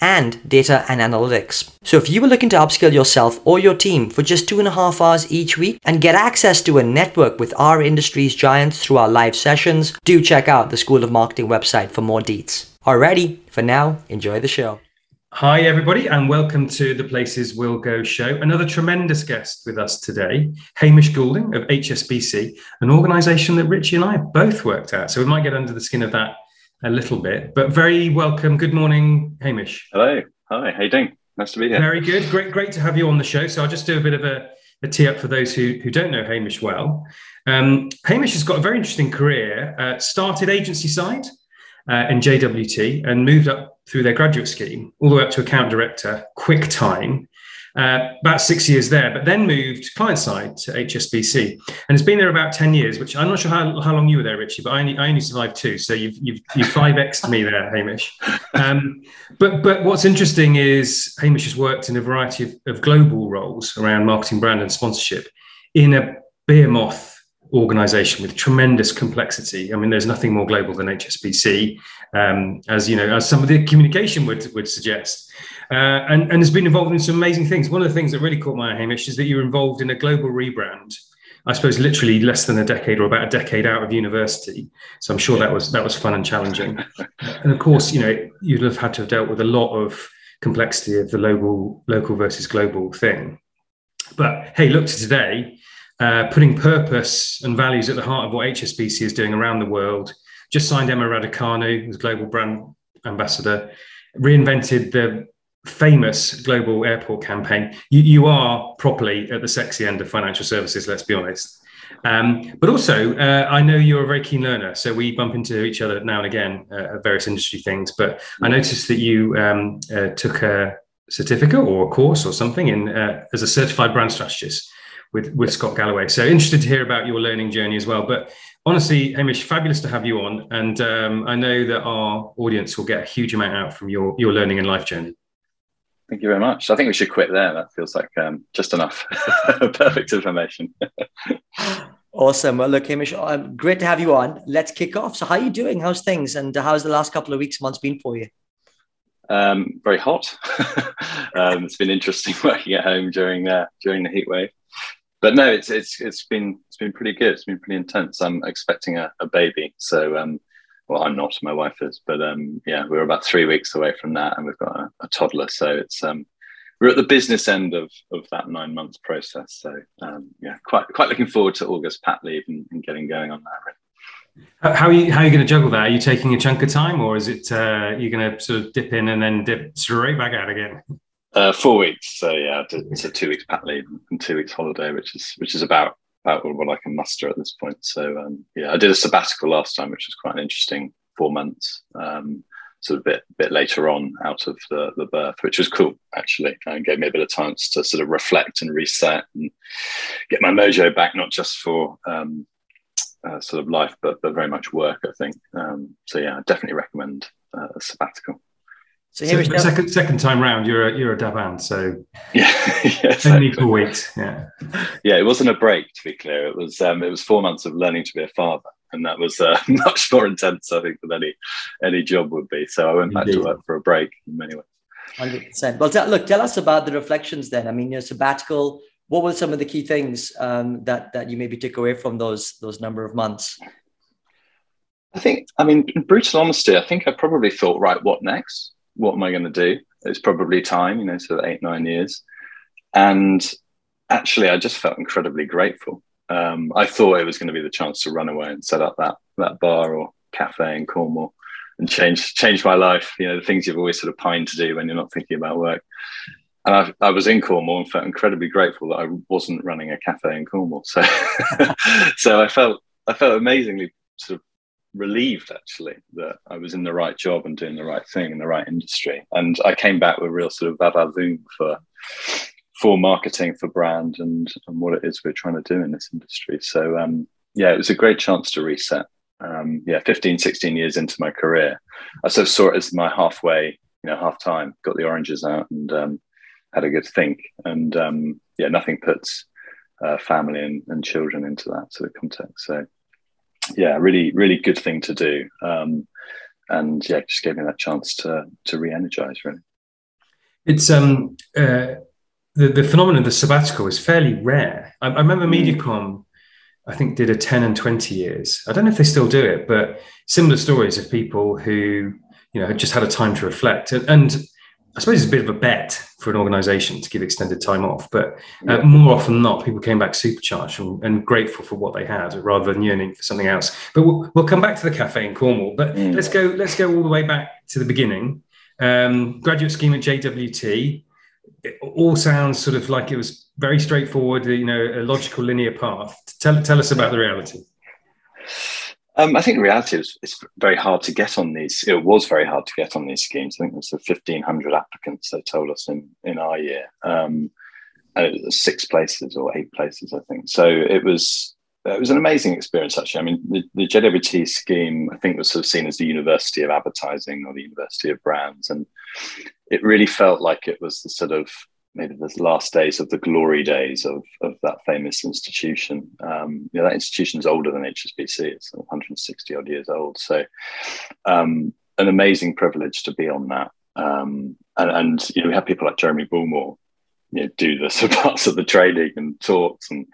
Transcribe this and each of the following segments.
and data and analytics. So if you were looking to upskill yourself or your team for just two and a half hours each week and get access to a network with our industry's giants through our live sessions, do check out the School of Marketing website for more deets. Alrighty, for now, enjoy the show. Hi, everybody, and welcome to the Places We'll Go show. Another tremendous guest with us today, Hamish Goulding of HSBC, an organization that Richie and I have both worked at. So we might get under the skin of that a little bit, but very welcome. Good morning, Hamish. Hello. Hi. How you doing? Nice to be here. Very good. Great, great to have you on the show. So I'll just do a bit of a, a tee up for those who, who don't know Hamish well. Um, Hamish has got a very interesting career. Uh, started agency side uh, in JWT and moved up through their graduate scheme all the way up to account director, QuickTime, uh, about six years there, but then moved client side to HSBC, and it's been there about ten years. Which I'm not sure how, how long you were there, Richie, but I only, I only survived two, so you've you've, x to me there, Hamish. Um, but but what's interesting is Hamish has worked in a variety of, of global roles around marketing, brand, and sponsorship in a behemoth organization with tremendous complexity. I mean, there's nothing more global than HSBC, um, as you know, as some of the communication would would suggest. Uh, and, and has been involved in some amazing things. One of the things that really caught my eye, Hamish, is that you're involved in a global rebrand. I suppose literally less than a decade or about a decade out of university. So I'm sure that was that was fun and challenging. and of course, you know, you'd have had to have dealt with a lot of complexity of the local local versus global thing. But hey, look to today, uh, putting purpose and values at the heart of what HSBC is doing around the world. Just signed Emma Raducanu as global brand ambassador. Reinvented the famous global airport campaign, you, you are properly at the sexy end of financial services, let's be honest. Um, but also, uh, I know you're a very keen learner, so we bump into each other now and again uh, at various industry things. But I noticed that you um, uh, took a certificate or a course or something in uh, as a certified brand strategist with with Scott Galloway. So interested to hear about your learning journey as well. But honestly, Hamish, fabulous to have you on, and um, I know that our audience will get a huge amount out from your your learning and life journey. Thank you very much. I think we should quit there. That feels like um, just enough. Perfect information. awesome. Well, look, Hamish, um, great to have you on. Let's kick off. So, how are you doing? How's things? And how's the last couple of weeks, months been for you? Um, very hot. um, it's been interesting working at home during uh, during the heat wave. But no, it's it's it's been it's been pretty good. It's been pretty intense. I'm expecting a, a baby, so um, well, I'm not, my wife is, but um, yeah, we're about three weeks away from that, and we've got a, a toddler. So it's um, we're at the business end of of that nine months process. So um, yeah, quite quite looking forward to August pat leave and, and getting going on that. Really. How are you how are you going to juggle that? Are you taking a chunk of time, or is it uh, you're going to sort of dip in and then dip straight back out again? Uh, four weeks. So yeah, it's a two weeks pat leave and two weeks holiday, which is which is about about what I can muster at this point. So um, yeah, I did a sabbatical last time, which was quite an interesting four months. Um, sort of a bit bit later on out of the, the birth, which was cool actually, and gave me a bit of time to sort of reflect and reset and get my mojo back, not just for um, uh, sort of life, but but very much work. I think. Um, so yeah, I definitely recommend uh, a sabbatical. So, so the second second time round, you're a you're a Daban, so yeah, yeah only four weeks. Yeah, yeah. It wasn't a break, to be clear. It was um, it was four months of learning to be a father, and that was uh, much more intense, I think, than any any job would be. So I went back to work for a break in many ways. Hundred percent. Well, t- look, tell us about the reflections then. I mean, your sabbatical. What were some of the key things um, that that you maybe took away from those those number of months? I think, I mean, in brutal honesty, I think I probably thought, right, what next? What am I going to do? It's probably time, you know, of eight, nine years. And actually, I just felt incredibly grateful. Um, I thought it was going to be the chance to run away and set up that that bar or cafe in Cornwall and change change my life. You know, the things you've always sort of pined to do when you're not thinking about work. And I, I was in Cornwall and felt incredibly grateful that I wasn't running a cafe in Cornwall. So, so I felt I felt amazingly sort of relieved actually that I was in the right job and doing the right thing in the right industry. And I came back with real sort of vavavoom for for marketing, for brand, and and what it is we're trying to do in this industry. So um, yeah, it was a great chance to reset. Um, yeah, 15, 16 years into my career, I sort of saw it as my halfway, you know, half time. Got the oranges out and um, had a good think. And um, yeah, nothing puts uh, family and, and children into that sort of context. So yeah, really, really good thing to do. Um, and yeah, just gave me that chance to to re-energize. Really, it's um uh, the the phenomenon of the sabbatical is fairly rare. I, I remember mm. MediaCom. I think did a 10 and 20 years. I don't know if they still do it, but similar stories of people who, you know, had just had a time to reflect. And, and I suppose it's a bit of a bet for an organization to give extended time off, but uh, yeah. more often than not, people came back supercharged and, and, grateful for what they had rather than yearning for something else. But we'll, we'll come back to the cafe in Cornwall. But mm. let's go. Let's go all the way back to the beginning. Um, graduate scheme at JWT. It all sounds sort of like it was very straightforward. You know, a logical linear path. Tell tell us about the reality. Um, I think the reality is it's very hard to get on these. It was very hard to get on these schemes. I think there's 1,500 applicants. They told us in in our year, um, it was six places or eight places, I think. So it was it was an amazing experience. Actually, I mean, the, the JWT scheme I think was sort of seen as the University of Advertising or the University of Brands, and it really felt like it was the sort of maybe the last days of the glory days of, of that famous institution. Um, you know, that institution is older than HSBC; it's 160 odd years old. So, um, an amazing privilege to be on that. Um, and, and, you know, we have people like Jeremy Bullmore, you know, do the parts of the training and talks and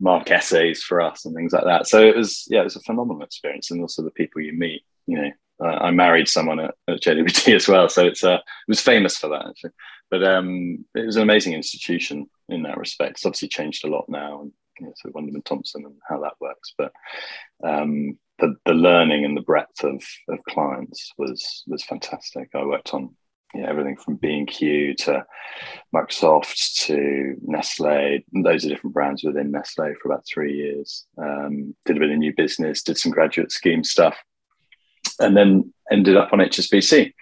mark essays for us and things like that. So it was, yeah, it was a phenomenal experience, and also the people you meet. You know, I married someone at, at JWT as well, so it's uh, it was famous for that. Actually. But um, it was an amazing institution in that respect. It's obviously changed a lot now, and you know, so Wunderman Thompson and how that works. But um, the, the learning and the breadth of, of clients was was fantastic. I worked on everything from B&Q to Microsoft to Nestle. Those are different brands within Nestle for about three years. Um, did a bit of new business, did some graduate scheme stuff, and then ended up on HSBC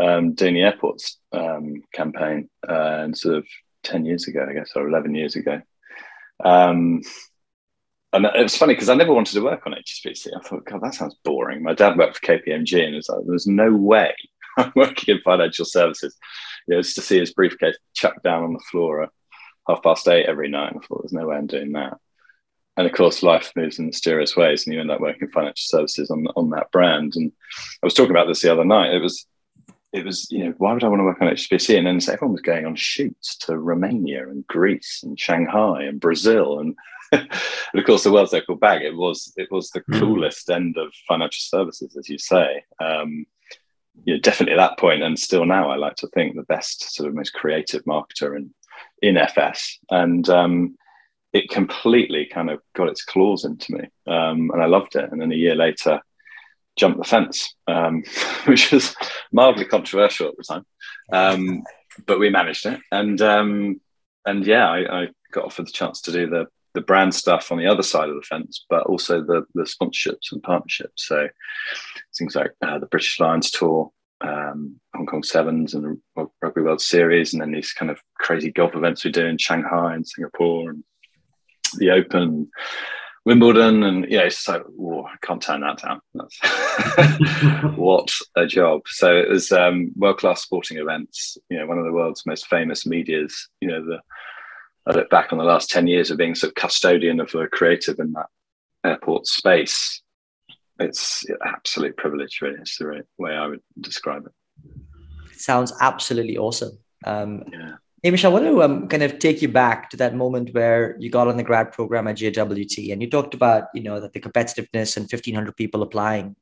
um, doing the airports um, campaign, uh, and sort of ten years ago, I guess, or eleven years ago. Um, and it was funny because I never wanted to work on HSBC. I thought, God, that sounds boring. My dad worked for KPMG, and was like, there's no way I'm working in financial services. You know, just to see his briefcase chucked down on the floor at half past eight every night. I thought, there's no way I'm doing that. And of course, life moves in mysterious ways, and you end up working financial services on on that brand. And I was talking about this the other night. It was it was, you know, why would I want to work on HSBC? And then everyone was going on shoots to Romania and Greece and Shanghai and Brazil. And, and of course, the World's Local Bank, it was, it was the mm. coolest end of financial services, as you say. Um, you know, definitely at that point, and still now, I like to think the best, sort of most creative marketer in, in FS. And um, it completely kind of got its claws into me. Um, and I loved it. And then a year later, jumped the fence, um, which was mildly controversial at the time. Um, but we managed it, and um, and yeah, I, I, got offered the chance to do the the brand stuff on the other side of the fence, but also the the sponsorships and partnerships. So things like uh, the British Lions tour, um, Hong Kong Sevens, and the Rugby World Series, and then these kind of crazy golf events we do in Shanghai and Singapore, and the Open. Wimbledon, and yeah, it's so oh, I can't turn that down. what a job! So it was um, world class sporting events. You know, one of the world's most famous media's. You know, the I look back on the last ten years of being sort of custodian of the creative in that airport space. It's an absolute privilege, really. It's the right way I would describe it. Sounds absolutely awesome. Um, yeah. Hamish, I want to um, kind of take you back to that moment where you got on the grad program at JWT and you talked about, you know, that the competitiveness and 1500 people applying.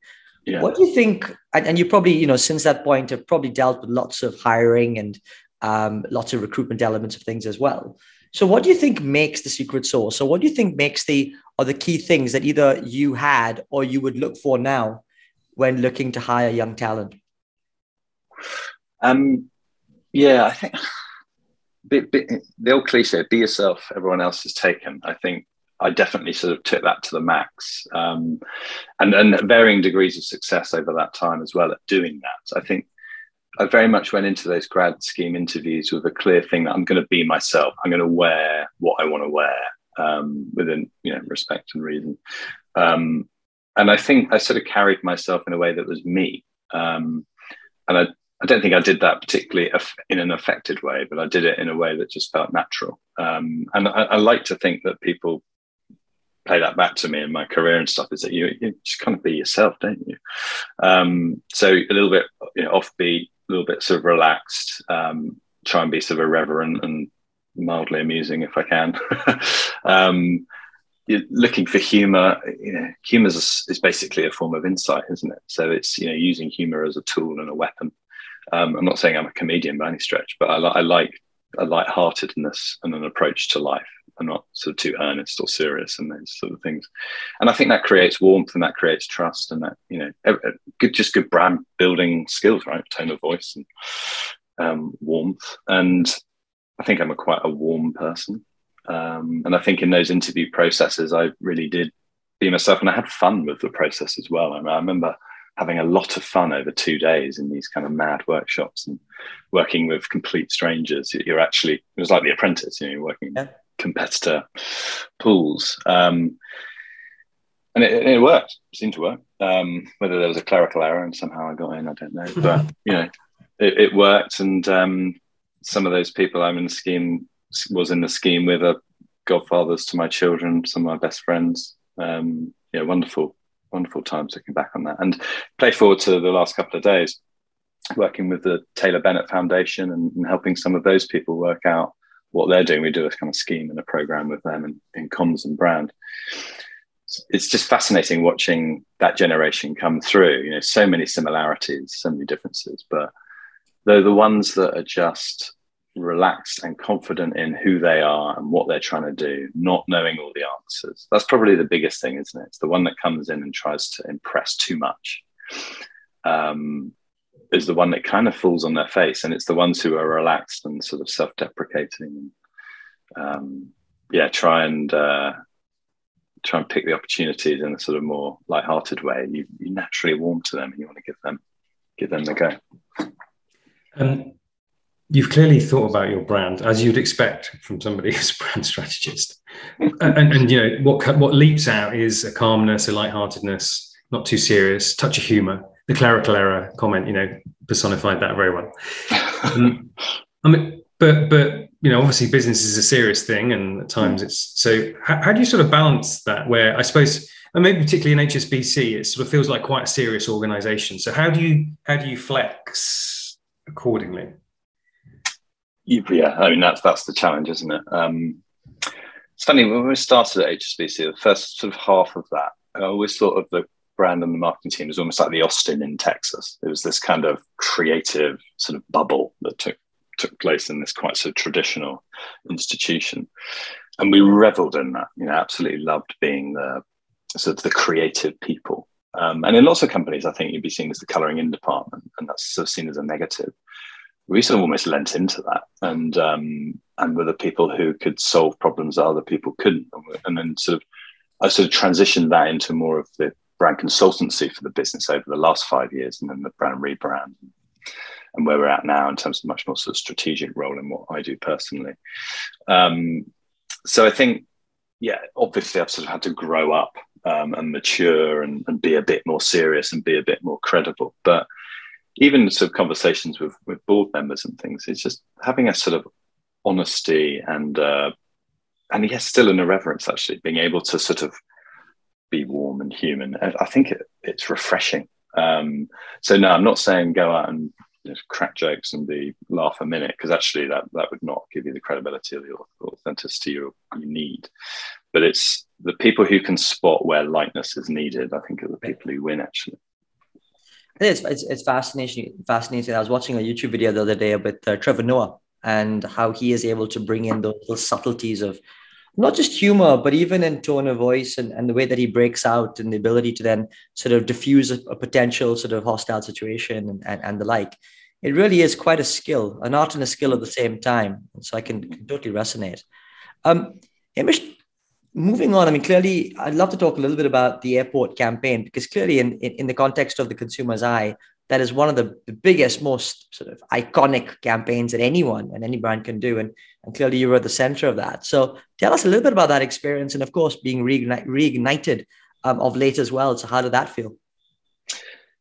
Yeah. What do you think? And, and, you probably, you know, since that point have probably dealt with lots of hiring and um, lots of recruitment elements of things as well. So what do you think makes the secret sauce? So what do you think makes the, or the key things that either you had or you would look for now when looking to hire young talent? Um, yeah, I think the old cliche, be yourself, everyone else is taken. I think I definitely sort of took that to the max, um, and and varying degrees of success over that time as well at doing that. I think I very much went into those grad scheme interviews with a clear thing that I'm going to be myself. I'm going to wear what I want to wear um, within you know respect and reason. Um, and I think I sort of carried myself in a way that was me. Um, and I, I don't think I did that particularly in an affected way, but I did it in a way that just felt natural. Um, and I, I, like to think that people play that back to me in my career and stuff is that you, you just kind of be yourself, don't you? Um, so a little bit you know, offbeat, a little bit sort of relaxed, um, try and be sort of irreverent and mildly amusing if I can. um, you're looking for humor. You know, humor is, is, basically a form of insight, isn't it? So it's you know using humor as a tool and a weapon. Um, I'm not saying I'm a comedian by any stretch, but I, I like a light-heartedness and an approach to life. I'm not sort of too earnest or serious and those sort of things. And I think that creates warmth and that creates trust and that, you know, good, just good brand building skills, right? Tone of voice and um, warmth. And I think I'm a quite a warm person. Um, and I think in those interview processes, I really did be myself and I had fun with the process as well. I, mean, I remember having a lot of fun over two days in these kind of mad workshops and working with complete strangers. You're actually, it was like the apprentice, you know, you're working yeah. competitor pools. Um, and it, it, worked, it seemed to work. Um, whether there was a clerical error and somehow I got in, I don't know. But, you know, it, it worked. And um, some of those people I'm in the scheme was in the scheme with are godfathers to my children, some of my best friends. Um, yeah, wonderful, wonderful times looking back on that. And play forward to the last couple of days, working with the Taylor Bennett Foundation and, and helping some of those people work out what they're doing. We do a kind of scheme and a program with them in, in comms and brand. It's just fascinating watching that generation come through. You know, so many similarities, so many differences, but they're the ones that are just relaxed and confident in who they are and what they're trying to do, not knowing all the answers. That's probably the biggest thing, isn't it? It's the one that comes in and tries to impress too much. Um, is the one that kind of falls on their face, and it's the ones who are relaxed and sort of self-deprecating. Um, yeah, try and uh, try and pick the opportunities in a sort of more light-hearted way. You, you naturally warm to them, and you want to give them give them the go. Um, you've clearly thought about your brand as you'd expect from somebody who's a brand strategist. and, and, you know what what leaps out is a calmness, a lightheartedness, not too serious, touch of humor. The clerical error comment, you know, personified that very well. um, I mean, but but you know, obviously, business is a serious thing, and at times it's so. How, how do you sort of balance that? Where I suppose, and maybe particularly in HSBC, it sort of feels like quite a serious organisation. So how do you how do you flex accordingly? Yeah, I mean that's that's the challenge, isn't it? Um, it's funny when we started at HSBC, the first sort of half of that, I always thought of the brand and the marketing team as almost like the Austin in Texas. It was this kind of creative sort of bubble that took took place in this quite sort of traditional institution, and we revelled in that. You know, absolutely loved being the sort of the creative people. Um, and in lots of companies, I think you'd be seen as the colouring in department, and that's sort of seen as a negative we sort of almost lent into that and um, and were the people who could solve problems that other people couldn't and then sort of I sort of transitioned that into more of the brand consultancy for the business over the last five years and then the brand rebrand and where we're at now in terms of much more sort of strategic role in what I do personally. Um, so I think, yeah, obviously I've sort of had to grow up um, and mature and, and be a bit more serious and be a bit more credible. But even sort of conversations with with board members and things it's just having a sort of honesty and uh, and yes still an irreverence actually being able to sort of be warm and human. I think it, it's refreshing. Um, so no i'm not saying go out and you know, crack jokes and be laugh a minute because actually that that would not give you the credibility or the authenticity you, you need. But it's the people who can spot where lightness is needed i think are the people who win actually it's, it's, it's fascinating. Fascinating. I was watching a YouTube video the other day with uh, Trevor Noah and how he is able to bring in those, subtleties of not just humor, but even in tone of voice and, and the way that he breaks out and the ability to then sort of diffuse a, a potential sort of hostile situation and, and, and, the like. It really is quite a skill, an art and a skill at the same time. so I can, can totally resonate. Um, Hamish, moving on, I mean, clearly, I'd love to talk a little bit about the airport campaign because clearly, in, in, in the context of the consumer's eye, that is one of the, the biggest, most sort of iconic campaigns that anyone and any brand can do. And, and clearly, you were at the center of that. So, tell us a little bit about that experience and, of course, being reignite, reignited um, of late as well. So, how did that feel?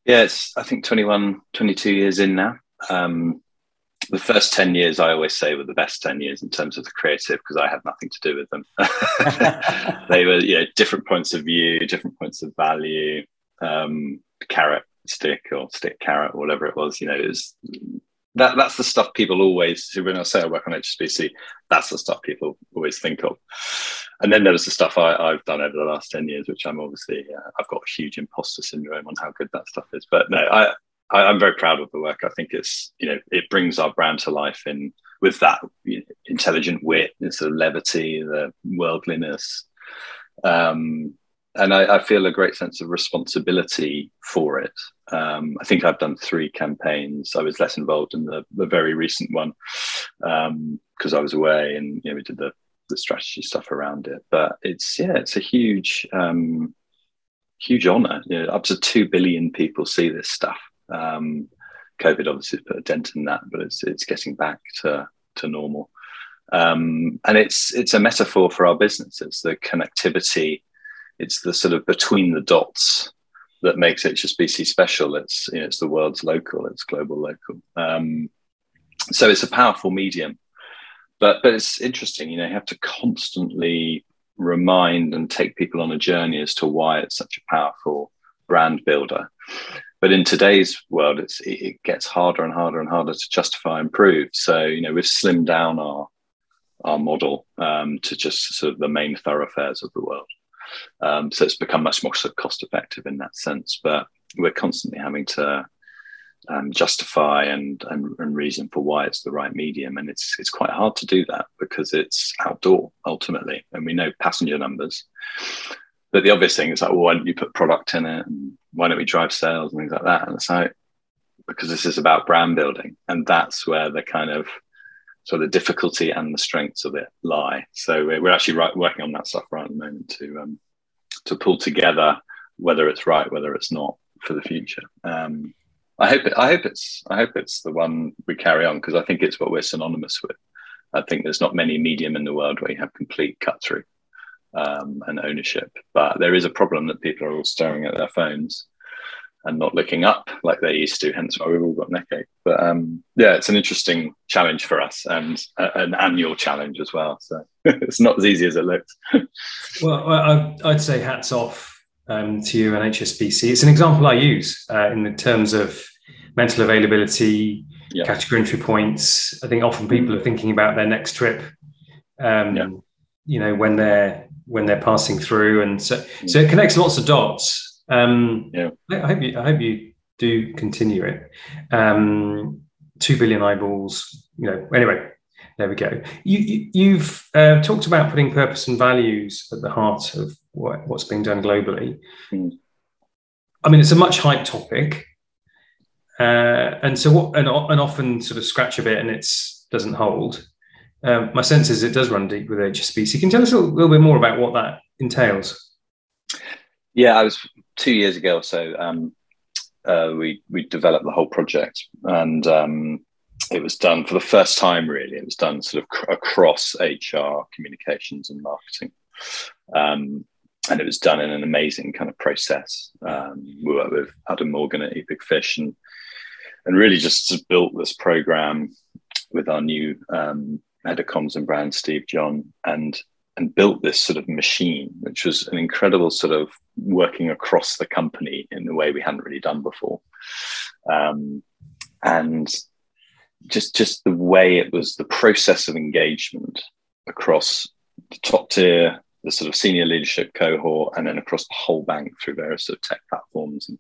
Yeah, it's, I think, 21, 22 years in now. Um, the first 10 years i always say were the best 10 years in terms of the creative because i had nothing to do with them they were you know different points of view different points of value um, carrot stick or stick carrot or whatever it was you know it was that that's the stuff people always when I say I work on HSBC, that's the stuff people always think of. And then there was the stuff I, have done over the last 10 years, which I'm obviously uh, I've got huge imposter syndrome on how good that stuff is. But no, I I, am very proud of the work. I think it's you know it brings our brand to life in with that you know, intelligent wit, the sort of levity, the worldliness, um, and I, I, feel a great sense of responsibility for it. Um, I think I've done three campaigns. I was less involved in the, the very recent one because um, I was away, and you know we did the the strategy stuff around it. But it's yeah, it's a huge um, huge honor. You know, up to two billion people see this stuff um, COVID obviously has put a dent in that, but it's it's getting back to to normal. Um, and it's it's a metaphor for our business. It's the connectivity. It's the sort of between the dots that makes HSBC special. It's you know, it's the world's local. It's global local. Um, so it's a powerful medium, but but it's interesting. You know, you have to constantly remind and take people on a journey as to why it's such a powerful brand builder. But in today's world, it gets harder and harder and harder to justify and prove. So, you know, we've slimmed down our our model um, to just sort of the main thoroughfares of the world. Um, so it's become much more sort of cost effective in that sense. But we're constantly having to um, justify and, and, and reason for why it's the right medium, and it's it's quite hard to do that because it's outdoor ultimately, and we know passenger numbers. But the obvious thing is like, well, why don't you put product in it? And why don't we drive sales and things like that? And it's like, because this is about brand building. And that's where the kind of so the difficulty and the strengths of it lie. So we're, we're actually right, working on that stuff right at the moment to um, to pull together whether it's right, whether it's not for the future. Um, I hope it, I hope it's I hope it's the one we carry on because I think it's what we're synonymous with. I think there's not many medium in the world where you have complete cut through um, and ownership. But there is a problem that people are all staring at their phones and not looking up like they used to. Hence why we've all got neck ache. But um, yeah, it's an interesting challenge for us and a, an annual challenge as well. So it's not as easy as it looks. well, I, would say hats off um, to you and HSBC. It's an example I use uh, in the terms of mental availability, yeah. category entry points. I think often people are thinking about their next trip. Um, yeah. You know, when they're when they're passing through, and so so it connects lots of dots. Um, yeah, I, hope you I hope you do continue it. Um, Two billion eyeballs. You know. Anyway, there we go. You, you have uh, talked about putting purpose and values at the heart of what, what's being done globally. Mm. I mean, it's a much hyped topic, uh, and so what, and, and often sort of scratch a bit and it's doesn't hold. Um, my sense is it does run deep with HSBC. Can you tell us a little, bit more about what that entails? Yeah, I was two years ago or so. Um, uh, we we developed the whole project, and um, it was done for the first time. Really, it was done sort of cr- across HR, communications, and marketing, um, and it was done in an amazing kind of process. Um, we worked with Adam Morgan at eatbigfish, and and really just built this program with our new um, head of comms and brand, Steve John, and and built this sort of machine, which was an incredible sort of working across the company in a way we hadn't really done before. Um, and just just the way it was the process of engagement across the top tier, the sort of senior leadership cohort, and then across the whole bank through various sort of tech platforms and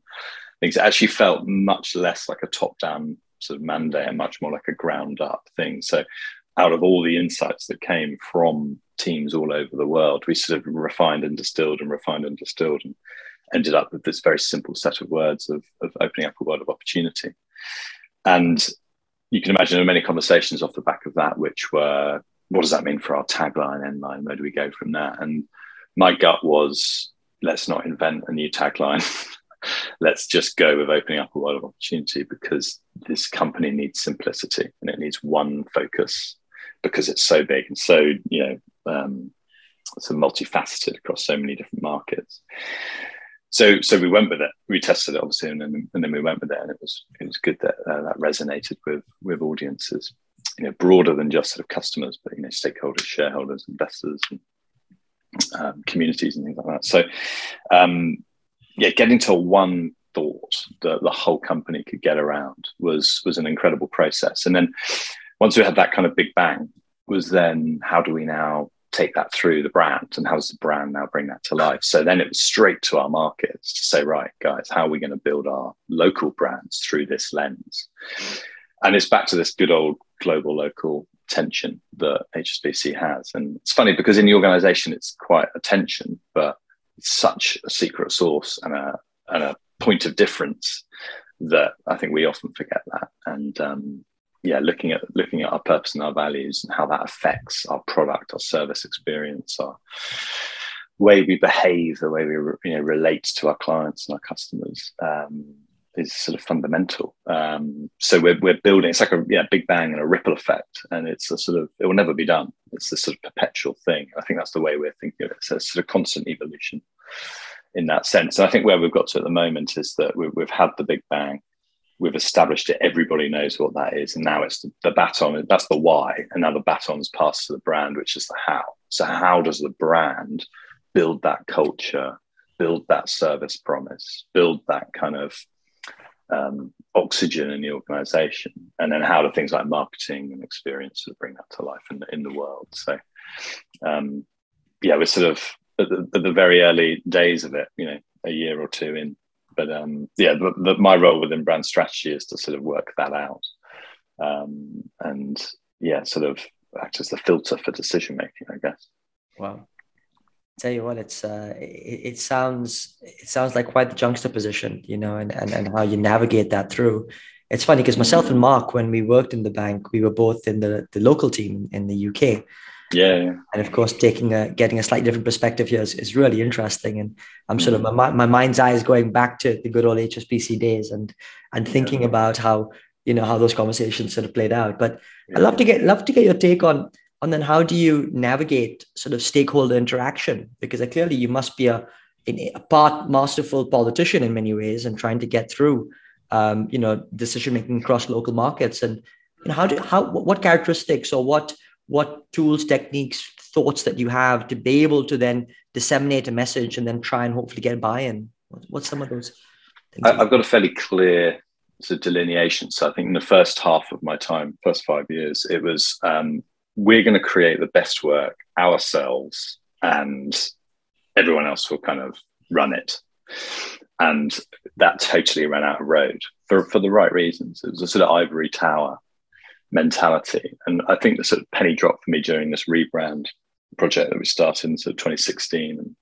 things. It actually felt much less like a top down sort of mandate and much more like a ground up thing. So out of all the insights that came from teams all over the world, we sort of refined and distilled and refined and distilled and ended up with this very simple set of words of, of opening up a world of opportunity. And you can imagine there were many conversations off the back of that, which were, what does that mean for our tagline, end line? Where do we go from there? And my gut was let's not invent a new tagline. let's just go with opening up a world of opportunity because this company needs simplicity and it needs one focus because it's so big and so you know um, so multifaceted across so many different markets. So so we went with it. We tested it obviously, and then and then we went with it, and it was it was good that uh, that resonated with with audiences, you know, broader than just sort of customers, but you know, stakeholders, shareholders, investors, and, um, communities, and things like that. So, um, yeah, getting to one thought that the whole company could get around was was an incredible process. And then once we had that kind of big bang, was then how do we now take that through the brand and how does the brand now bring that to life? So then it was straight to our markets to say right guys how are we going to build our local brands through this lens? And it's back to this good old global local tension that hsbc has. And it's funny because in the organization it's quite a tension but it's such a secret source and a, and a point of difference that i think we often forget that. And um, yeah, looking at looking at our purpose and our values and how that affects our product, our service experience, our way we behave, the way we you know relate to our clients and our customers um, is sort of fundamental. Um, so we're we're building. It's like a yeah big bang and a ripple effect, and it's a sort of it will never be done. It's this sort of perpetual thing. I think that's the way we're thinking of it. So it's sort of constant evolution in that sense. And I think where we've got to at the moment is that we've, we've had the big bang we've established it. Everybody knows what that is, and now it's the, the baton. That's the why, and now the baton's passed to the brand, which is the how. So how does the brand build that culture, build that service promise, build that kind of um, oxygen in the organization, and then how do things like marketing and experience sort of bring that to life in the, in the world? So, um, yeah, we're sort of at the, at the very early days of it. You know, a year or two in but um, yeah, the, the, my role within brand strategy is to sort of work that out, um, and yeah, sort of act as the filter for decision making, I guess. Wow. Tell you what, it's uh, it, it, sounds it sounds like quite the juxtaposition, you know, and and, and how you navigate that through. It's funny because myself and Mark, when we worked in the bank, we were both in the the local team in the UK, yeah, and of course taking a getting a slightly different perspective here is, is really interesting. And i'm sort of my, my mind's eye is going back to the good old hsbc days and and thinking yeah. about how you know how those conversations sort of played out. But yeah. i love to get love to get your take on on then how do you navigate sort of stakeholder interaction? Because uh, clearly you must be a a part masterful politician in many ways and trying to get through um, you know decision making across local markets. And you know, how do how what characteristics or what what tools, techniques, thoughts that you have to be able to then disseminate a message and then try and hopefully get buy-in? What's some of those? I've got a fairly clear sort of delineation. So I think in the first half of my time, first five years, it was um, we're going to create the best work ourselves, and everyone else will kind of run it. And that totally ran out of road for, for the right reasons. It was a sort of ivory tower mentality. And I think the sort of penny dropped for me during this rebrand project that we started in sort of 2016 and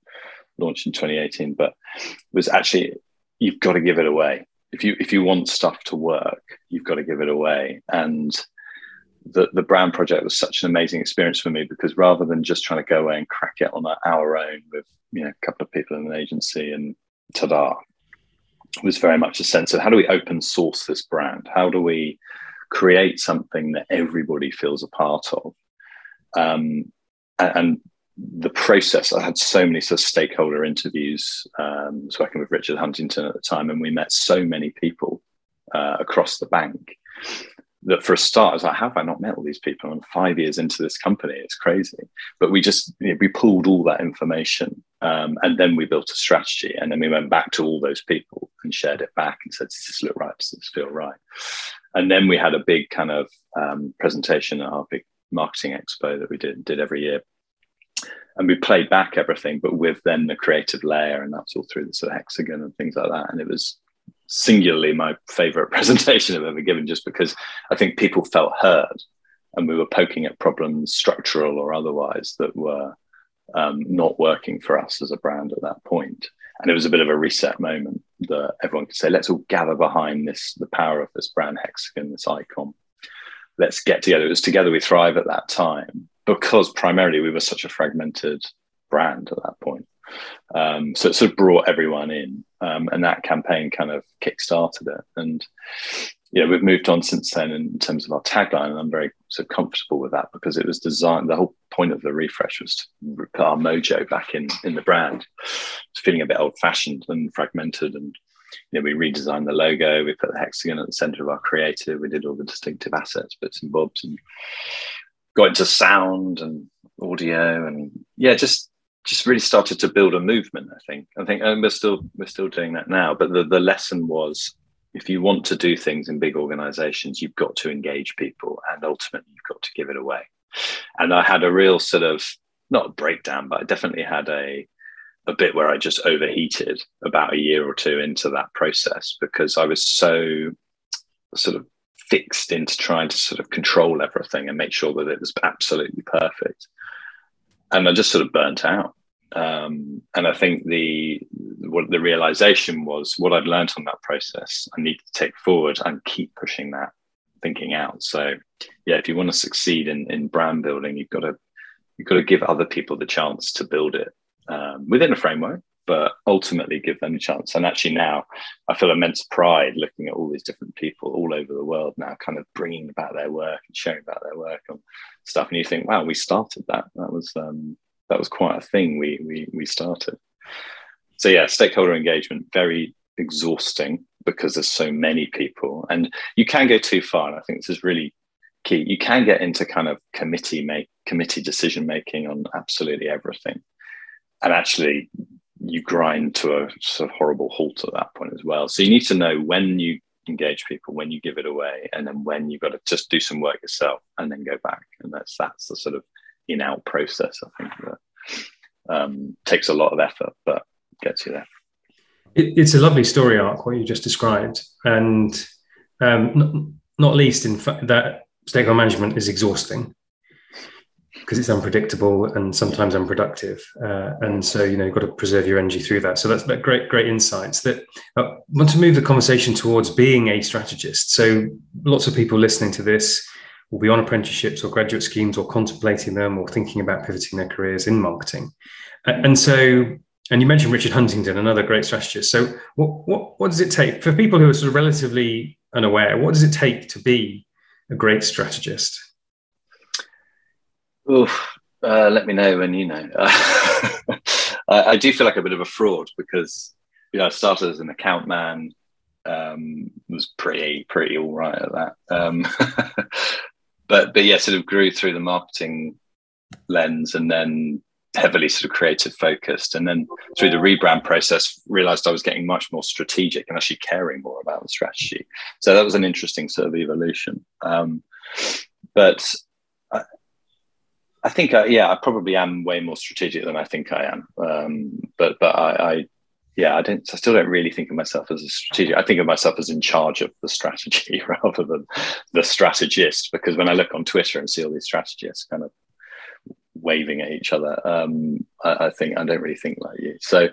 launched in 2018, but was actually you've got to give it away. If you if you want stuff to work, you've got to give it away. And the the brand project was such an amazing experience for me because rather than just trying to go away and crack it on our own with you know a couple of people in an agency and ta-da, was very much a sense of how do we open source this brand? How do we create something that everybody feels a part of. Um, and, and, the process, I had so many sort of stakeholder interviews. Um, I was working with Richard Huntington at the time, and we met so many people uh, across the bank that for a start, I was like, have I not met all these people? I'm five years into this company. It's crazy. But we just, you know, we pulled all that information um, and then we built a strategy. And then we went back to all those people and shared it back and said, does this look right? Does this feel right? And then we had a big kind of um, presentation at our big marketing expo that we did did every year. And we played back everything but with then the creative layer and that's all through the sort of hexagon and things like that. And it was singularly my favorite presentation i've ever given just because i think people felt heard and we were poking at problems structural or otherwise that were um, not working for us as a brand at that point. And it was a bit of a reset moment that everyone could say, let's all gather behind this, the power of this brand hexagon, this icon. Let's get together. It was together we thrive at that time because primarily we were such a fragmented brand at that point. Um, so it sort of brought everyone in, um, and that campaign kind of kick-started it. And yeah, we've moved on since then in terms of our tagline, and I'm very of comfortable with that because it was designed. The whole point of the refresh was to put our mojo back in in the brand. It's feeling a bit old-fashioned and fragmented, and you know, we redesigned the logo. We put the hexagon at the center of our creative. We did all the distinctive assets, bits and bobs, and got into sound and audio, and yeah, just just really started to build a movement. I think. I think, and we're still we're still doing that now. But the the lesson was, if you want to do things in big organizations, you've got to engage people, and ultimately, you've got to give it away. And I had a real sort of not a breakdown, but I definitely had a a bit where I just overheated about a year or two into that process because I was so sort of fixed into trying to sort of control everything and make sure that it was absolutely perfect and I just sort of burnt out. Um, and I think the what the realization was what I'd learned on that process. I need to take forward and keep pushing that thinking out. So, yeah, if you want to succeed in in brand building, you've got to you've got to give other people the chance to build it um, within a framework, but ultimately give them a chance. And actually, now I feel immense pride looking at all these different people all over the world now, kind of bringing about their work and sharing about their work and stuff. And you think, wow, we started that. That was um, that was quite a thing we we we started. So yeah, stakeholder engagement very exhausting because there's so many people, and you can go too far. And I think this is really key. You can get into kind of committee make committee decision making on absolutely everything and actually you grind to a sort of horrible halt at that point as well. So you need to know when you engage people, when you give it away, and then when you've got to just do some work yourself and then go back. And that's that's the sort of in-out process. I think that um, takes a lot of effort, but gets you there. It, it's a lovely story arc what you just described, and um, not, not least in fact that stakeholder management is exhausting because it's unpredictable and sometimes unproductive. Uh, and so, you know, you've got to preserve your energy through that. So that's that great, great insights that uh, want to move the conversation towards being a strategist. So lots of people listening to this will be on apprenticeships or graduate schemes or contemplating them or thinking about pivoting their careers in marketing. And so, and you mentioned Richard Huntington, another great strategist. So what, what, what does it take for people who are sort of relatively unaware? What does it take to be a great strategist? Oof, uh, let me know when you know. I, I, do feel like a bit of a fraud because you know I started as an account man, um, was pretty pretty all right at that. Um, but but yeah, sort of grew through the marketing lens and then heavily sort of creative focused. And then through the rebrand process realized i was getting much more strategic and actually caring more about the strategy. So that was an interesting sort of evolution. Um, but I think, uh, yeah, I probably am way more strategic than I think I am. Um, but but I, I, yeah, I don't. I still don't really think of myself as a strategic. I think of myself as in charge of the strategy rather than the strategist. Because when I look on Twitter and see all these strategists kind of waving at each other, um, I, I think I don't really think like you. So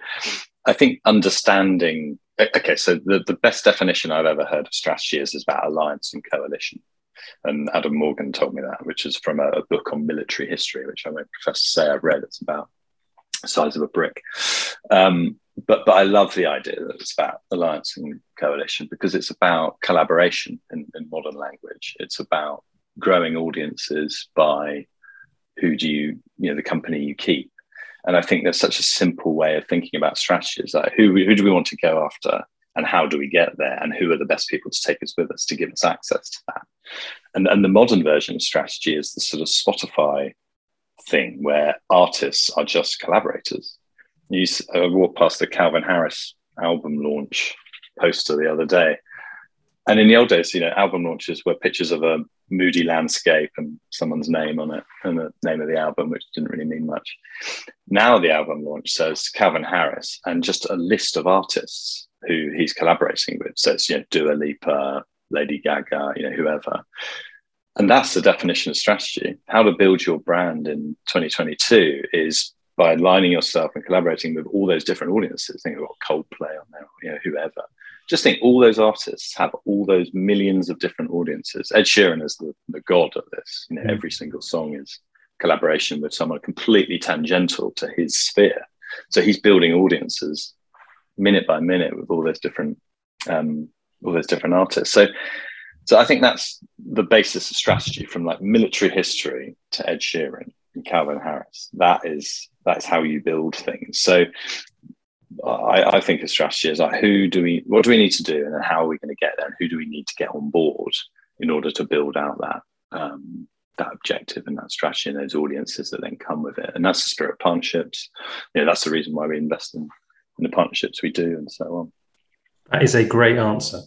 I think understanding. Okay, so the, the best definition I've ever heard of strategy is, is about alliance and coalition. And Adam Morgan told me that, which is from a, a book on military history, which I won't profess to say I've read. It's about the size of a brick. Um, but but I love the idea that it's about alliance and coalition because it's about collaboration in, in modern language. It's about growing audiences by who do you you know the company you keep. And I think there's such a simple way of thinking about strategies. Like who who do we want to go after? and how do we get there and who are the best people to take us with us to give us access to that and, and the modern version of strategy is the sort of spotify thing where artists are just collaborators you uh, walked past the calvin harris album launch poster the other day and in the old days you know album launches were pictures of a moody landscape and someone's name on it and the name of the album which didn't really mean much now the album launch says calvin harris and just a list of artists who he's collaborating with. So it's you know Dua Lipa, Lady Gaga, you know whoever. And that's the definition of strategy. How to build your brand in 2022 is by aligning yourself and collaborating with all those different audiences. Think about Coldplay on there, you know, whoever. Just think all those artists have all those millions of different audiences. Ed Sheeran is the, the god of this. You know, mm. every single song is collaboration with someone completely tangential to his sphere. So he's building audiences minute by minute with all those different um, all those different artists. So so I think that's the basis of strategy from like military history to Ed Sheeran and Calvin Harris. That is that's how you build things. So I, I, think a strategy is like who do we what do we need to do and then how are we going to get there and who do we need to get on board in order to build out that um, that objective and that strategy and those audiences that then come with it and that's the spirit of partnerships you know that's the reason why we invest in, in the partnerships we do and so on that is a great answer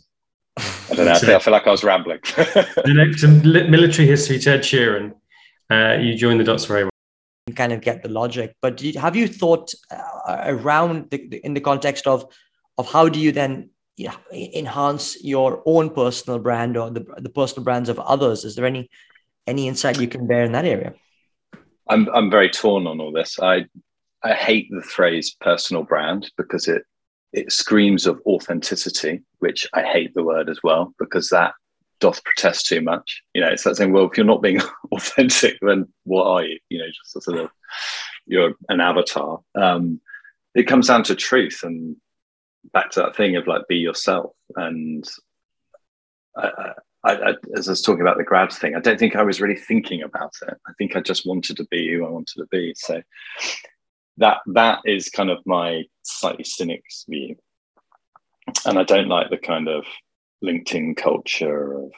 I don't know. I feel, I feel like I was rambling. military history, Ed Sheeran. Uh, you join the dots very well kind of get the logic. But you, have you thought uh, around the, the, in the context of of how do you then you know, enhance your own personal brand or the, the personal brands of others? Is there any any insight you can bear in that area? I'm I'm very torn on all this. I I hate the phrase personal brand because it it screams of authenticity, which I hate the word as well because that doth protest too much. You know, it's like saying, well, if you're not being authentic, then what are you? You know, just a sort of you're an avatar. Um, it comes down to truth and back to that thing of like be yourself. And I, I, I, as I was talking about the grad thing, I don't think I was really thinking about it. I think I just wanted to be who I wanted to be. So that that is kind of my slightly cynic's view. And I don't like the kind of LinkedIn culture of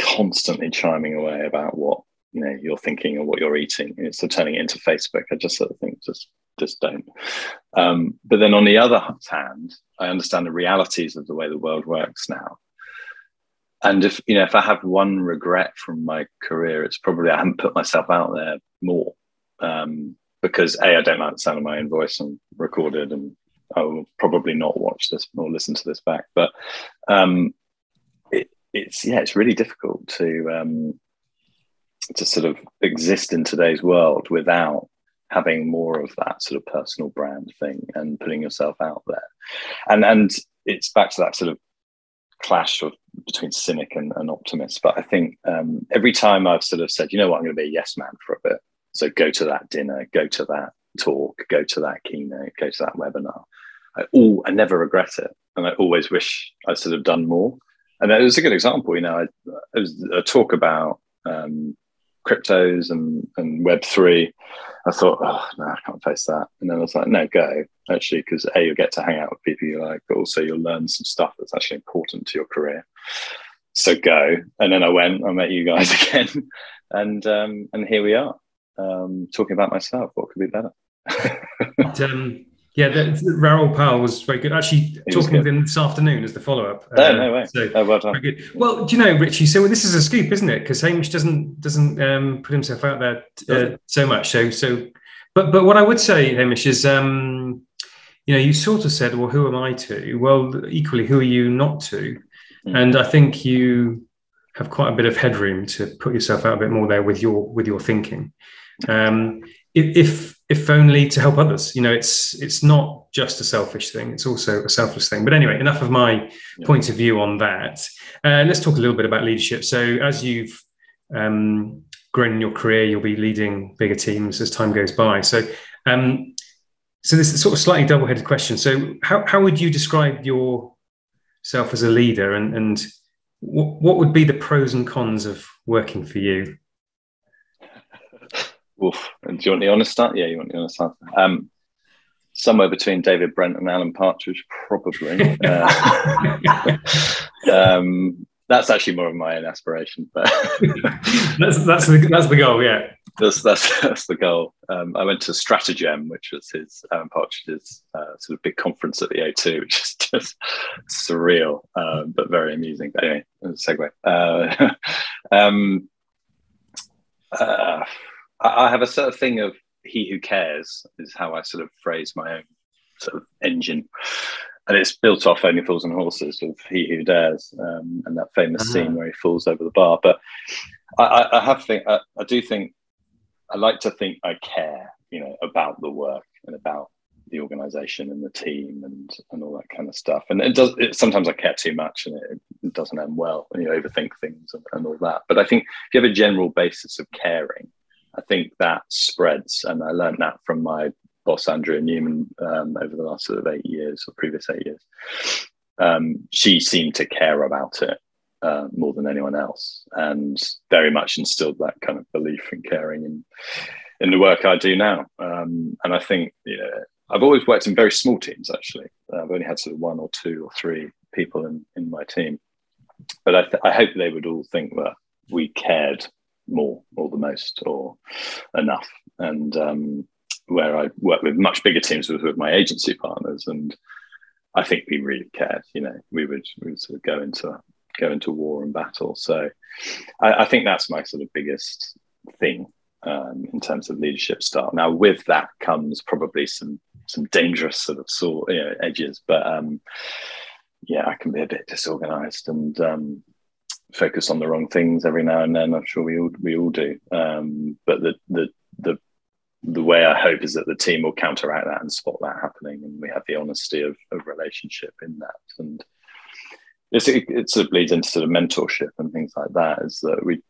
constantly chiming away about what you know you're thinking or what you're eating. It's of turning it into Facebook. I just sort of think just just don't. Um, but then on the other hand, I understand the realities of the way the world works now. And if you know, if I have one regret from my career, it's probably I haven't put myself out there more. Um, because a I don't like the sound of my own voice and recorded and I will probably not watch this or listen to this back. But um, it, it's yeah, it's really difficult to um, to sort of exist in today's world without having more of that sort of personal brand thing and putting yourself out there. And and it's back to that sort of clash of between cynic and, and optimist. But I think um, every time I've sort of said, you know what, I'm going to be a yes man for a bit. So go to that dinner, go to that talk, go to that keynote, go to that webinar. I all I never regret it, and I always wish I should have done more. And it was a good example. You know, I, it was a talk about um, cryptos and, and Web three. I thought, oh no, I can't face that. And then I was like, no, go actually, because a you'll get to hang out with people you like, but also you'll learn some stuff that's actually important to your career. So go. And then I went. I met you guys again, and um, and here we are um, talking about myself. What could be better? Um, yeah, the, Raoul Pal was very good. Actually, he talking with him this afternoon as the follow up. Oh, uh, no way. So, oh, well done. Very good. Well, do you know, Richie? So this is a scoop, isn't it? Because Hamish doesn't doesn't um, put himself out there uh, so much. So so, but but what I would say, Hamish, is um, you know, you sort of said, well, who am I to? Well, equally, who are you not to? Mm. And I think you have quite a bit of headroom to put yourself out a bit more there with your with your thinking. Um, if if only to help others. You know it's it's not just a selfish thing it's also a selfless thing. But anyway enough of my yeah. point of view on that. Uh, let's talk a little bit about leadership. So as you've um, grown in your career you'll be leading bigger teams as time goes by. So um, so this is sort of slightly double-headed question. So how, how would you describe yourself as a leader? And and what, what would be the pros and cons of working for you Oof. Do you want the honest answer? Yeah, you want the honest answer. Um, somewhere between David Brent and Alan Partridge, probably. uh, um, that's actually more of my own aspiration, but that's that's the that's the goal. Yeah, that's that's that's the goal. Um, I went to Stratagem, which was his Alan Partridge's uh, sort of big conference at the O2, which is just surreal, um, but very amusing. But anyway, segue. Uh, um, uh, I have a sort of thing of he who cares is how I sort of phrase my own sort of engine. And it's built off Only Fools and Horses with He Who Dares um, and that famous uh-huh. scene where he falls over the bar. But I, I have think I, I, do think I like to think I care, you know, about the work and about the organization and the team and and all that kind of stuff. And it does it, sometimes I care too much and it, it doesn't end well and you overthink things and, and all that. But I think if you have a general basis of caring, I think that spreads, and I learned that from my boss Andrea Newman um, over the last sort of eight years or previous eight years. Um, she seemed to care about it uh, more than anyone else, and very much instilled that kind of belief and caring in in the work I do now. Um, and I think know, I've always worked in very small teams. Actually, I've only had sort of one or two or three people in in my team, but I, th- I hope they would all think that we cared more or the most or enough. And um, where I work with much bigger teams was with my agency partners, and I think we really cared. You know, we would we would sort of go into go into war and battle. So I, I think that's my sort of biggest thing um, in terms of leadership style. Now, with that comes probably some some dangerous sort of sort you know, edges, but um, yeah, I can be a bit disorganized and um, focus on the wrong things every now and then. I'm sure we all we all do. Um, but the the the the way I hope is that the team will counteract that and spot that happening, and we have the honesty of, of relationship in that. And it's, it, it sort of bleeds into sort of mentorship and things like that. Is that we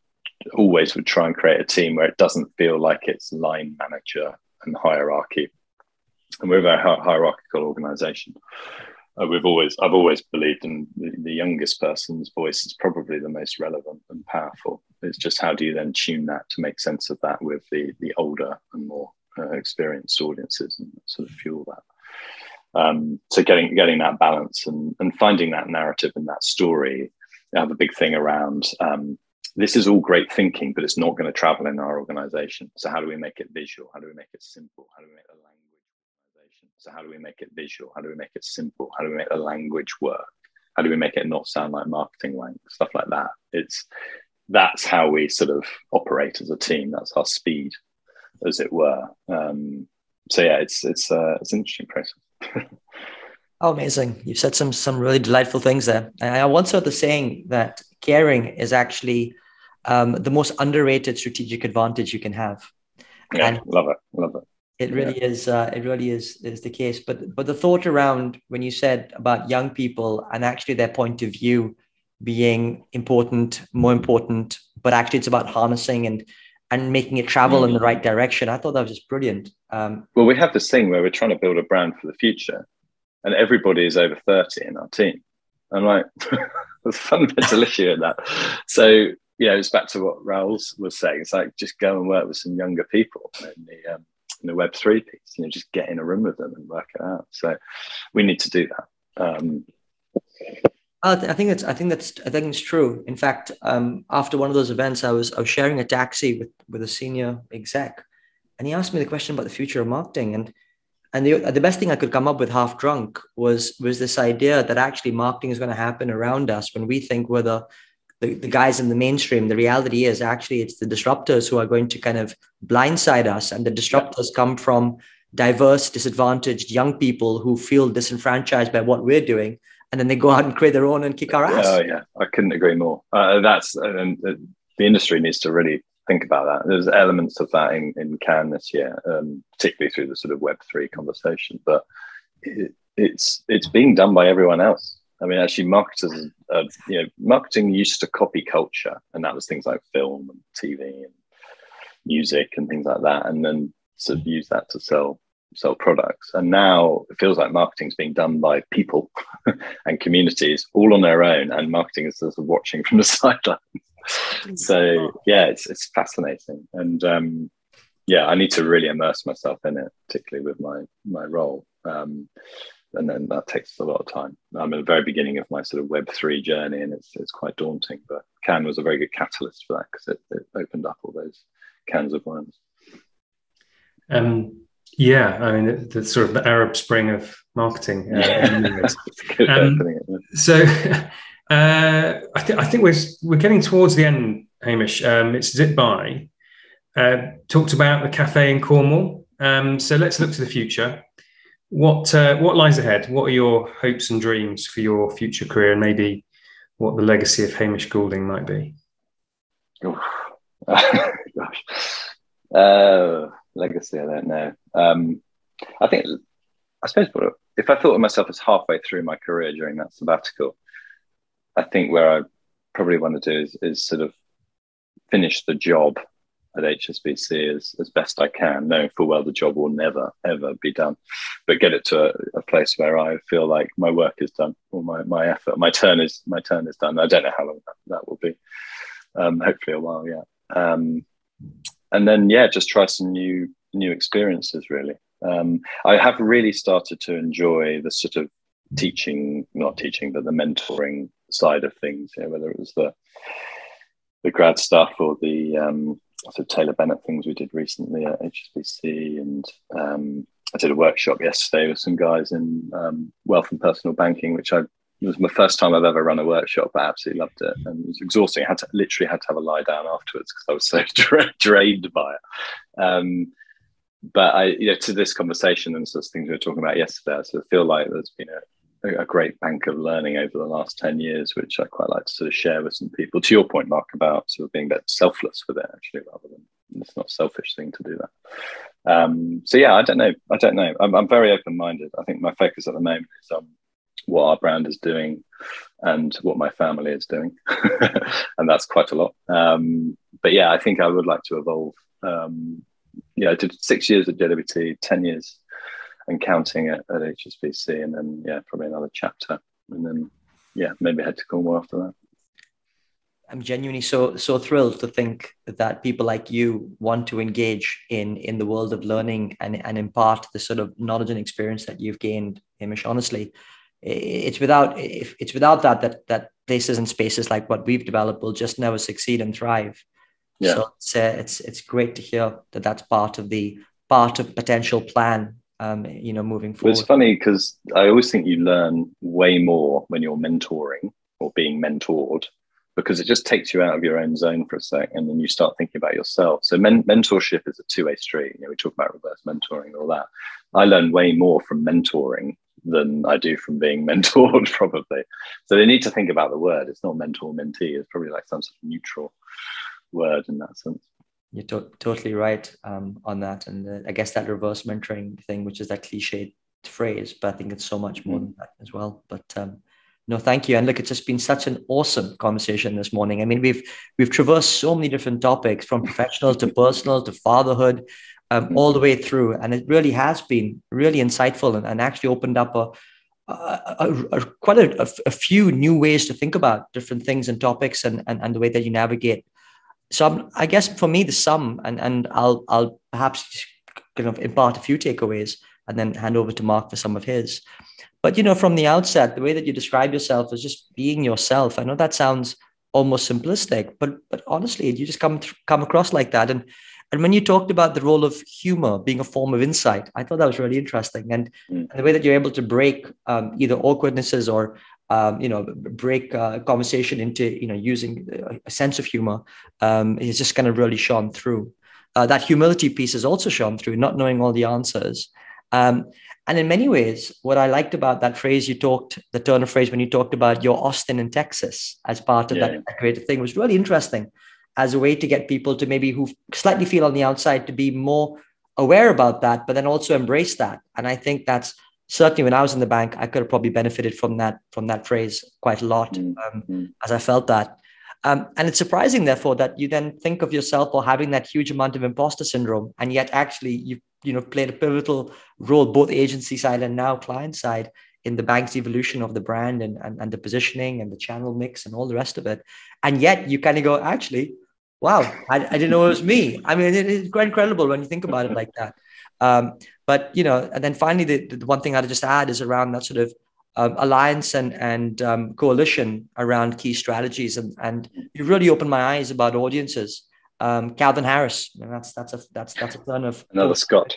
always would try and create a team where it doesn't feel like it's line manager and hierarchy. And we're a very hierarchical organization uh, we've always I've always believed in the, the, youngest person's voice is probably the most relevant and powerful. It's just how do you then tune that to make sense of that with the the older and more uh, experienced audiences and sort of fuel that. Um, so getting getting that balance and and finding that narrative and that story. I have a big thing around. Um, this is all great thinking, but it's not going to travel in our organization. So how do we make it visual? How do we make it simple? How do we make the language so how do we make it visual? How do we make it simple? How do we make the language work? How do we make it not sound like marketing wank? Stuff like that. It's that's how we sort of operate as a team. That's our speed, as it were. Um, so yeah, it's it's uh, it's an interesting process. oh, amazing! You've said some some really delightful things there. I once heard the saying that caring is actually um, the most underrated strategic advantage you can have. Yeah, and love it, love it. It really yeah. is. Uh, it really is is the case. But but the thought around when you said about young people and actually their point of view being important, more important, but actually it's about harnessing and and making it travel mm. in the right direction. I thought that was just brilliant. Um, well, we have this thing where we're trying to build a brand for the future, and everybody is over thirty in our team. I'm like, there's a fundamental issue in that. So you know, it's back to what Raoul was saying. It's like just go and work with some younger people in the um, the Web three piece. You know, just get in a room with them and work it out. So we need to do that. Um, I think that's I think that's. I think it's true. In fact, um, after one of those events, I was I was sharing a taxi with with a senior exec, and he asked me the question about the future of marketing. And and the the best thing I could come up with, half drunk, was was this idea that actually marketing is going to happen around us when we think we're the the, the guys in the mainstream. The reality is actually it's the disruptors who are going to kind of blindside us. And the disruptors come from diverse, disadvantaged young people who feel disenfranchised by what we're doing. And then they go out and create their own and kick our ass. Oh, yeah. I couldn't agree more. Uh, that's, and uh, the industry needs to really think about that. There's elements of that in, in Cannes this year, um, particularly through the sort of Web3 conversation, but it, it's, it's being done by everyone else I mean, actually, marketers, uh, you know, marketing used to copy culture, and that was things like film and TV and music and things like that, and then sort of use that to sell sell products. And now it feels like marketing is being done by people and communities all on their own, and marketing is sort of watching from the sidelines. so yeah, it's it's fascinating, and um, yeah, I need to really immerse myself in it, particularly with my my role. Um, and then that takes a lot of time. I'm at the very beginning of my sort of Web three journey, and it's it's quite daunting. But Cannes was a very good catalyst for that because it, it opened up all those cans of worms. Um, yeah, I mean the, the sort of the Arab Spring of marketing. Uh, um, so uh, I think I think we're we're getting towards the end, Hamish. Um, it's zip by. Uh, talked about the cafe in Cornwall. Um, so let's look to the future. What uh, what lies ahead? What are your hopes and dreams for your future career, and maybe what the legacy of Hamish Goulding might be? Gosh, uh, legacy. I don't know. Um, I think I suppose if I thought of myself as halfway through my career during that sabbatical, I think where I probably want to do is, is sort of finish the job at HSBC as, as best I can, knowing full well the job will never, ever be done. But get it to a, a, place where I feel like my work is done or my, my effort, my turn is my turn is done. I don't know how long that, that will be. Um, hopefully a while, yeah. Um, and then yeah, just try some new new experiences really. Um, I have really started to enjoy the sort of teaching, not teaching, but the mentoring side of things, you know, whether it was the the grad stuff or the um, sort of Taylor Bennett things we did recently at HSBC. And um, I did a workshop yesterday with some guys in um, wealth and personal banking, which I was my first time I've ever run a workshop. I absolutely loved it, and it was exhausting. I had to literally had to have a lie down afterwards because I was so dra- drained by it. Um, but I, you know, to this conversation and sort of things we were talking about yesterday, I sort of feel like there's been a a great bank of learning over the last 10 years, which I quite like to sort of share with some people. To your point, Mark, about sort of being bit selfless with it, actually, rather than it's not selfish thing to do that. Um, so yeah, I don't know. I don't know. I'm, I'm very open minded. I think my focus at the moment is on what our brand is doing and what my family is doing, and that's quite a lot. Um, but yeah, I think I would like to evolve. Um, yeah, I did six years at JWT, ten years and counting at, at HSBC, and then yeah, probably another chapter, and then yeah, maybe head to Cornwall after that. I'm genuinely so so thrilled to think that people like you want to engage in in the world of learning and and impart the sort of knowledge and experience that you've gained, Hamish. Honestly, it's without if it's without that that that places and spaces like what we've developed will just never succeed and thrive. Yeah. So it's uh, it's it's great to hear that that's part of the part of potential plan um, you know, moving forward. Well, it's funny because I always think you learn way more when you're mentoring or being mentored because it just takes you out of your own zone for a sec and then you start thinking about yourself. So men- mentorship is a two-way street. You know, we talk about reverse mentoring and all that. I learn way more from mentoring than I do from being mentored, probably. So they need to think about the word. It's not mentor mentee. It's probably like some sort of neutral word in that sense. You're to- totally right um, on that, and uh, I guess that reverse mentoring thing, which is that cliched phrase, but I think it's so much more mm-hmm. than that as well. But um, no, thank you. And look, it's just been such an awesome conversation this morning. I mean, we've we've traversed so many different topics, from professional to personal to fatherhood, um, mm-hmm. all the way through, and it really has been really insightful and, and actually opened up a a, a, a, quite a, a, few new ways to think about different things and topics and, and, and the way that you navigate so I'm, i guess for me the sum and and I'll I'll perhaps kind of impart a few takeaways and then hand over to Mark for some of his. But you know, from the outset, the way that you describe yourself is just being yourself. I know that sounds almost simplistic, but but honestly, you just come come across like that. And and when you talked about the role of humor being a form of insight, I thought that was really interesting. And, mm. and the way that you're able to break um, either awkwardnesses or um, you know, break uh, conversation into, you know, using a sense of humor um, is just kind of really shone through. Uh, that humility piece is also shone through, not knowing all the answers. Um, and in many ways, what I liked about that phrase you talked, the turn of phrase when you talked about your Austin in Texas as part of yeah. that, that creative thing was really interesting as a way to get people to maybe who slightly feel on the outside to be more aware about that, but then also embrace that. And I think that's certainly when I was in the bank, I could have probably benefited from that from that phrase quite a lot, mm-hmm. um, as I felt that. Um, and it's surprising, therefore, that you then think of yourself or having that huge amount of imposter syndrome, and yet actually you you know played a pivotal role both agency side and now client side in the bank's evolution of the brand and, and, and the positioning and the channel mix and all the rest of it. And yet you kind of go, actually, wow, I, I didn't know it was me. I mean, it, it's quite incredible when you think about it like that. Um, but you know, and then finally, the, the one thing I'd just add is around that sort of um, alliance and and um, coalition around key strategies, and and you really opened my eyes about audiences. Um, Calvin Harris, that's that's a that's that's a turn of another Scott.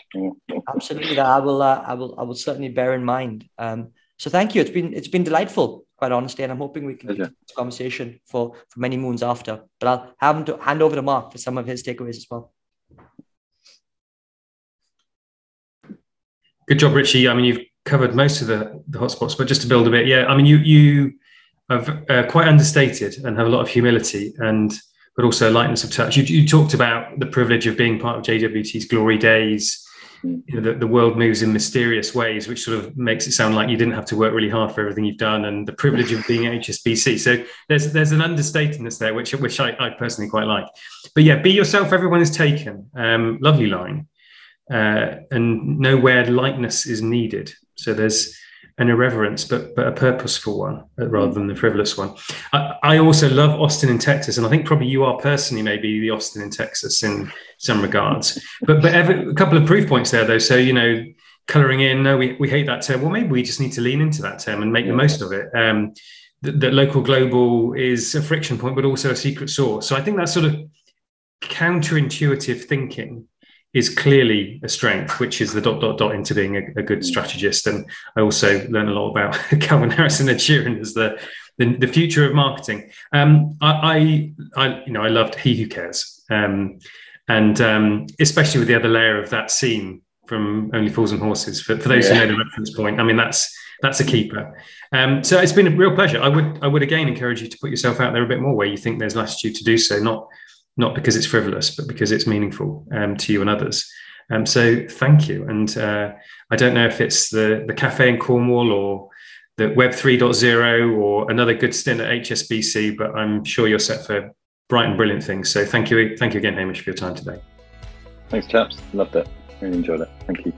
Absolutely, that I will uh, I will I will certainly bear in mind. Um, so thank you. It's been it's been delightful, quite honestly, and I'm hoping we can continue this conversation for for many moons after. But I'll have him to hand over to Mark for some of his takeaways as well. Good job, Richie. I mean, you've covered most of the, the hotspots, but just to build a bit, yeah. I mean, you you are uh, quite understated and have a lot of humility and but also lightness of touch. You, you talked about the privilege of being part of JWT's glory days you know, the, the world moves in mysterious ways, which sort of makes it sound like you didn't have to work really hard for everything you've done, and the privilege of being at HSBC. So there's there's an understatedness there, which which I, I personally quite like. But yeah, be yourself. Everyone is taken. Um, lovely line, uh, and nowhere lightness is needed. So there's an irreverence, but but a purposeful one uh, rather than the frivolous one. I, I, also love Austin in Texas, and I think probably you are personally maybe the Austin in Texas in some regards. But but every, a couple of proof points there though. So you know, coloring in, no, we, we hate that term. Well, maybe we just need to lean into that term and make the most of it. Um, that, that local global is a friction point, but also a secret sauce. So I think that's sort of counterintuitive thinking is clearly a strength, which is the dot dot dot into being a, a good mm. strategist. And I also learned a lot about Calvin Harris and Ed Sheeran as the, the, the future of marketing. Um, I, I, I, you know, I loved He Who Cares, um, and um, especially with the other layer of that scene from Only Fools and Horses. For, for those yeah. who know the reference point, I mean that's that's a keeper. Um, so it's been a real pleasure. I would I would again encourage you to put yourself out there a bit more where you think there's latitude to do so, not not because it's frivolous, but because it's meaningful um, to you and others. Um, so thank you. And uh, I don't know if it's the, the cafe in Cornwall or the Web 3.0 or another good stint at HSBC, but I'm sure you're set for bright and brilliant things. So thank you. Thank you again, Hamish, for your time today. Thanks, chaps. Loved it. Really enjoyed it. Thank you.